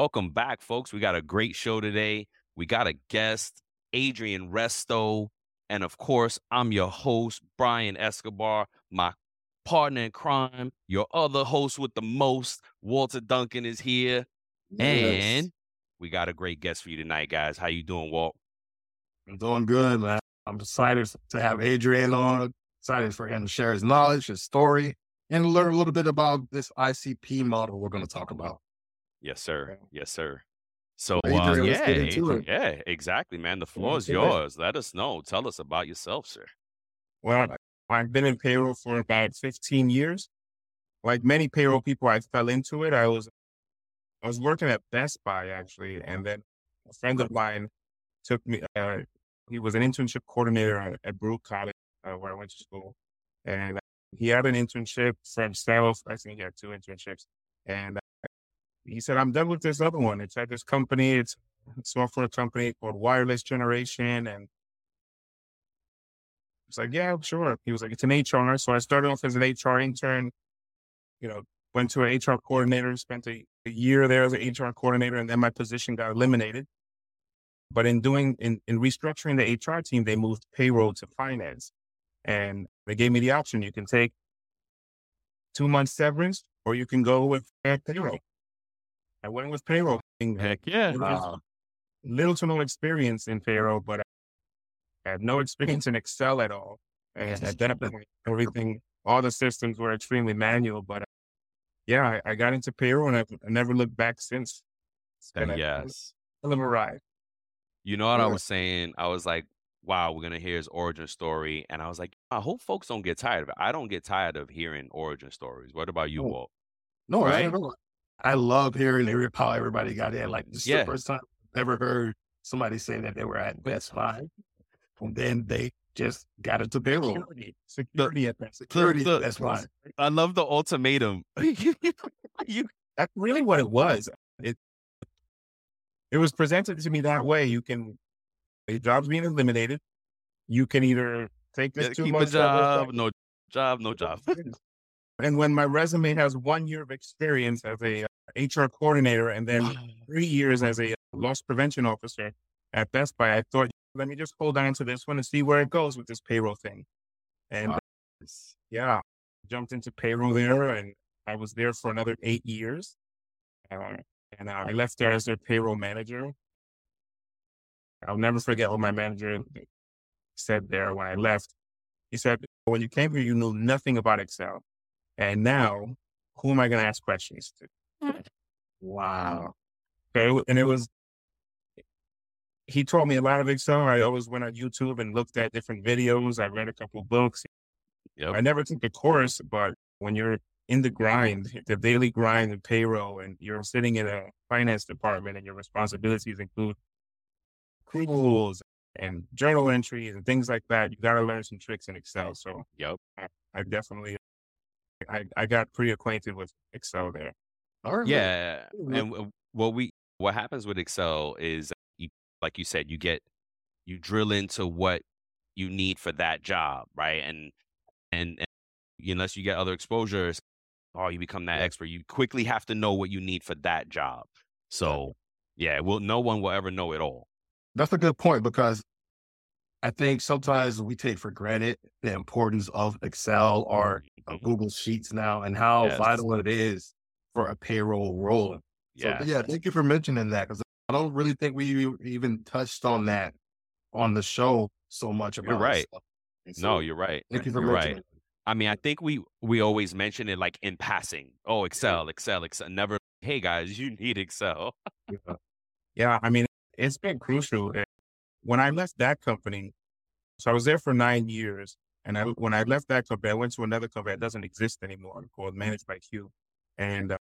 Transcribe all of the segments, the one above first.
Welcome back, folks. We got a great show today. We got a guest, Adrian Resto. And of course, I'm your host, Brian Escobar, my partner in crime, your other host with the most, Walter Duncan is here. Yes. And we got a great guest for you tonight, guys. How you doing, Walt? I'm doing good, man. I'm excited to have Adrian on. Excited for him to share his knowledge, his story, and learn a little bit about this ICP model we're going to talk about. Yes, sir. Yes, sir. So, uh, yeah, yeah, exactly, man. The floor is yours. Let us know. Tell us about yourself, sir. Well, I've been in payroll for about 15 years. Like many payroll people, I fell into it. I was, I was working at Best Buy actually, and then a friend of mine took me. Uh, he was an internship coordinator at Baruch College, uh, where I went to school, and he had an internship from sales. I think he had two internships, and he said, I'm done with this other one. It's at this company. It's a software company called Wireless Generation. And it's like, yeah, sure. He was like, it's an HR. So I started off as an HR intern, you know, went to an HR coordinator, spent a, a year there as an HR coordinator, and then my position got eliminated. But in doing, in, in restructuring the HR team, they moved payroll to finance. And they gave me the option. You can take two months severance or you can go with payroll. I went with payroll. Heck yeah. Wow. Little to no experience in payroll, but I had no experience in Excel at all. And at that point, everything, all the systems were extremely manual. But uh, yeah, I, I, got into payroll and I've, I never looked back since. And yes. A little ride. You know what yeah. I was saying? I was like, wow, we're going to hear his origin story. And I was like, I hope folks don't get tired of it. I don't get tired of hearing origin stories. What about you, Walt? No, right? I love hearing how everybody got in. Like this is yeah. the first time I've ever heard somebody say that they were at Best Buy, and then they just got into payroll. Security, security at Best Security the, Best Buy. I love the ultimatum. you, that's really what it was. It it was presented to me that way. You can, a job's being eliminated. You can either take this yeah, two months job, no job, no job. And when my resume has one year of experience as a HR coordinator and then three years as a loss prevention officer at Best Buy, I thought, let me just hold on to this one and see where it goes with this payroll thing. And wow. yeah, jumped into payroll there and I was there for another eight years. Uh, and uh, I left there as their payroll manager. I'll never forget what my manager said there when I left. He said, when you came here, you knew nothing about Excel. And now, who am I going to ask questions to? Mm. Wow. Okay. And it was, he taught me a lot of Excel. I always went on YouTube and looked at different videos. I read a couple books. Yep. I never took a course, but when you're in the grind, the daily grind and payroll, and you're sitting in a finance department and your responsibilities include rules and journal entries and things like that, you got to learn some tricks in Excel. So, yep, I, I definitely I, I got pretty acquainted with Excel there. Yeah, and what we what happens with Excel is, you, like you said, you get you drill into what you need for that job, right? And and, and unless you get other exposures, oh, you become that yeah. expert. You quickly have to know what you need for that job. So, yeah, well, no one will ever know it all. That's a good point because I think sometimes we take for granted the importance of Excel or mm-hmm. Google Sheets now and how yes. vital it is for a payroll role. Yeah. So, yeah. Thank you for mentioning that because I don't really think we even touched on that on the show so much about You're right. So, no, you're right. Thank you for you're right. I mean, I think we we always mention it like in passing. Oh, Excel, Excel, Excel. Never. Hey guys, you need Excel. yeah. yeah, I mean, it's been crucial when I left that company, so I was there for nine years. And I, when I left that company, I went to another company that doesn't exist anymore called Managed by Q. And uh,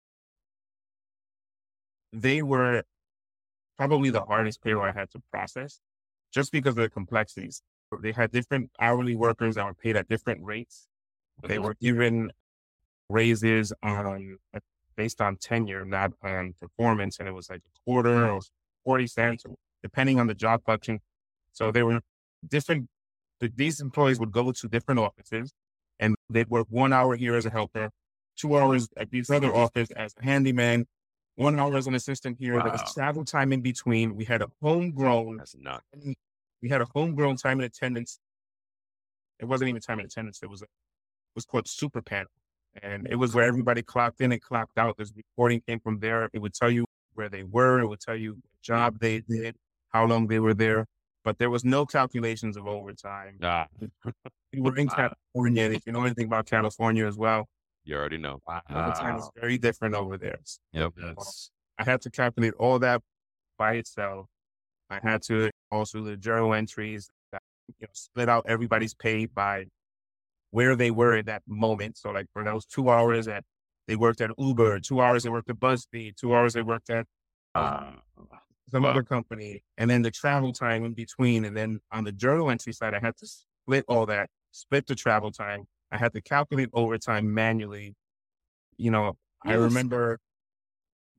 they were probably the hardest payroll I had to process just because of the complexities. They had different hourly workers that were paid at different rates. They mm-hmm. were given raises on based on tenure, not on performance. And it was like a quarter or 40 cents, depending on the job function. So they were different. These employees would go to different offices and they'd work one hour here as a helper, two hours at this other office as a handyman, one hour as an assistant here. Wow. There was travel time in between. We had a homegrown. That's not. We had a homegrown time and attendance. It wasn't even time and attendance. It was a, it was called Super Panel, and it was where everybody clocked in and clocked out. This recording came from there. It would tell you where they were. It would tell you what job they did, how long they were there. But there was no calculations of overtime. Ah. we were in California. If you know anything about California as well, you already know. Wow. Overtime is very different over there. Yep. I had to calculate all that by itself. I had to also the journal entries, that, you know, split out everybody's pay by where they were at that moment. So like for those two hours that they worked at Uber, two hours they worked at BuzzFeed, two hours they worked at uh, some other company, and then the travel time in between. And then on the journal entry side, I had to split all that, split the travel time. I had to calculate overtime manually. You know, yes. I remember,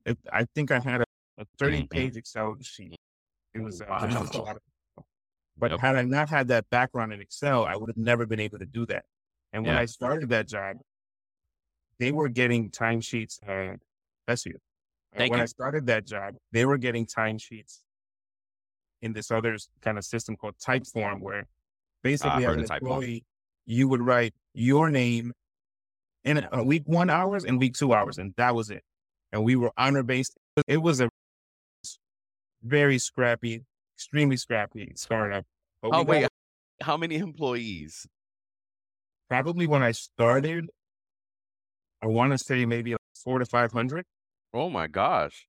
it, I think I had a, a 30 page Excel sheet. It was, uh, wow. but yep. had I not had that background in Excel, I would have never been able to do that. And when yeah. I started that job, they were getting timesheets. Uh, bless you. Thank when you. I started that job, they were getting timesheets in this other kind of system called Typeform, where ah, basically uh, as an employee, you would write your name in a week one hours and week two hours, and that was it. And we were honor based. It was a very scrappy, extremely scrappy startup. oh wait, got, how many employees? Probably when I started, I want to say maybe like four to five hundred. Oh my gosh!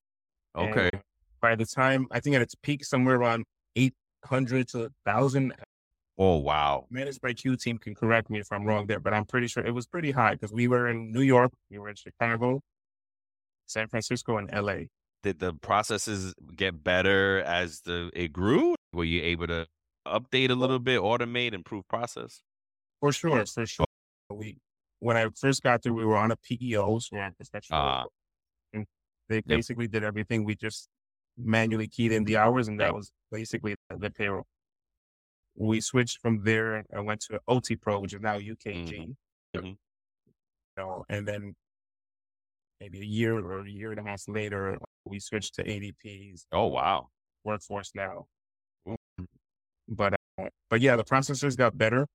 Okay. And by the time I think at its peak, somewhere around eight hundred to thousand Oh wow! Managed by Q team can correct me if I'm wrong there, but I'm pretty sure it was pretty high because we were in New York, we were in Chicago, San Francisco, and LA. Did the processes get better as the it grew? Were you able to update a little bit, automate, improve process? For sure, for sure. We when I first got there, we were on a PEO, so uh, and they yep. basically did everything. We just manually keyed in the hours, and that was basically the payroll we switched from there and went to UltiPro, which is now UKG. Mm-hmm. mm-hmm. You know, and then maybe a year or a year and a half later, we switched to ADP's. Oh wow, workforce now. But uh, but yeah, the processors got better.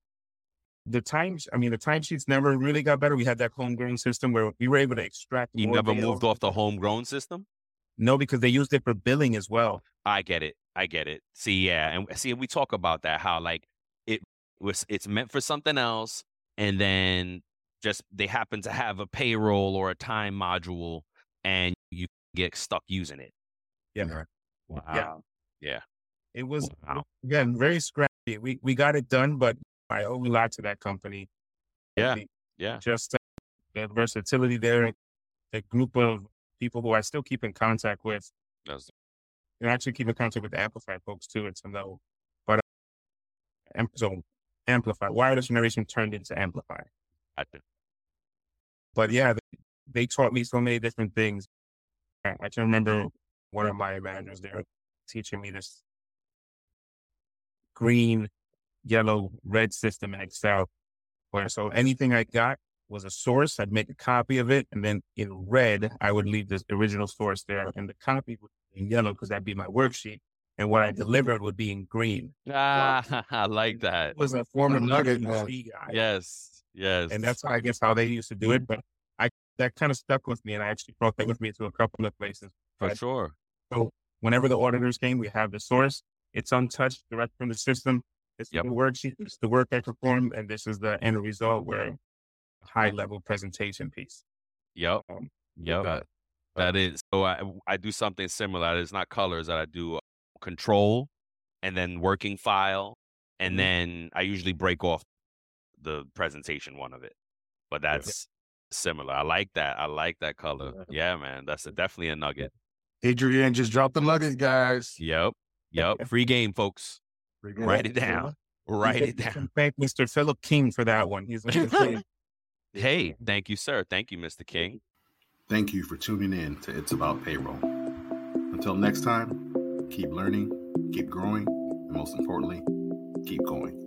The times, I mean, the timesheets never really got better. We had that homegrown system where we were able to extract. You never moved off the homegrown system. No, because they used it for billing as well. I get it. I get it. See, yeah, and see, we talk about that how like it was it's meant for something else, and then just they happen to have a payroll or a time module, and you get stuck using it. Yeah. Wow. Yeah. Yeah. It was wow. again very scrappy. We we got it done, but I owe a lot to that company. Yeah. yeah. Just uh, the versatility there, the group of people who I still keep in contact with. That's and actually keep in contact with the Amplify folks too. It's a no, but uh, so Amplify wireless generation turned into Amplify. But yeah, they, they, taught me so many different things. I can remember one of my managers there teaching me this green, yellow, red system in Excel. Where so anything I got was a source, I'd make a copy of it, and then in red, I would leave the original source there, and the copy would in yellow because that'd be my worksheet. And what I delivered would be in green. Ah, I like that. It was a former nugget Yes, yes. And that's, I guess, how they used to do it. But I that kind of stuck with me, and I actually brought that with me to a couple of places. For but, sure. So whenever the auditors came, we have the source. It's untouched, direct from the system. It's yep. the worksheet. It's the work I performed, and this is the end result where high level presentation piece. Yep. Um, yep. That is so. I I do something similar. It's not colors that I do uh, control, and then working file, and mm-hmm. then I usually break off the presentation one of it. But that's yeah. similar. I like that. I like that color. Yeah, man. That's a, definitely a nugget. Adrian just dropped the nugget, guys. Yep. Yep. Free game, folks. Free game. Write it down. Write it down. Thank Mr. Philip King for that one. He's Hey, thank you, sir. Thank you, Mr. King. Thank you for tuning in to It's About Payroll. Until next time, keep learning, keep growing, and most importantly, keep going.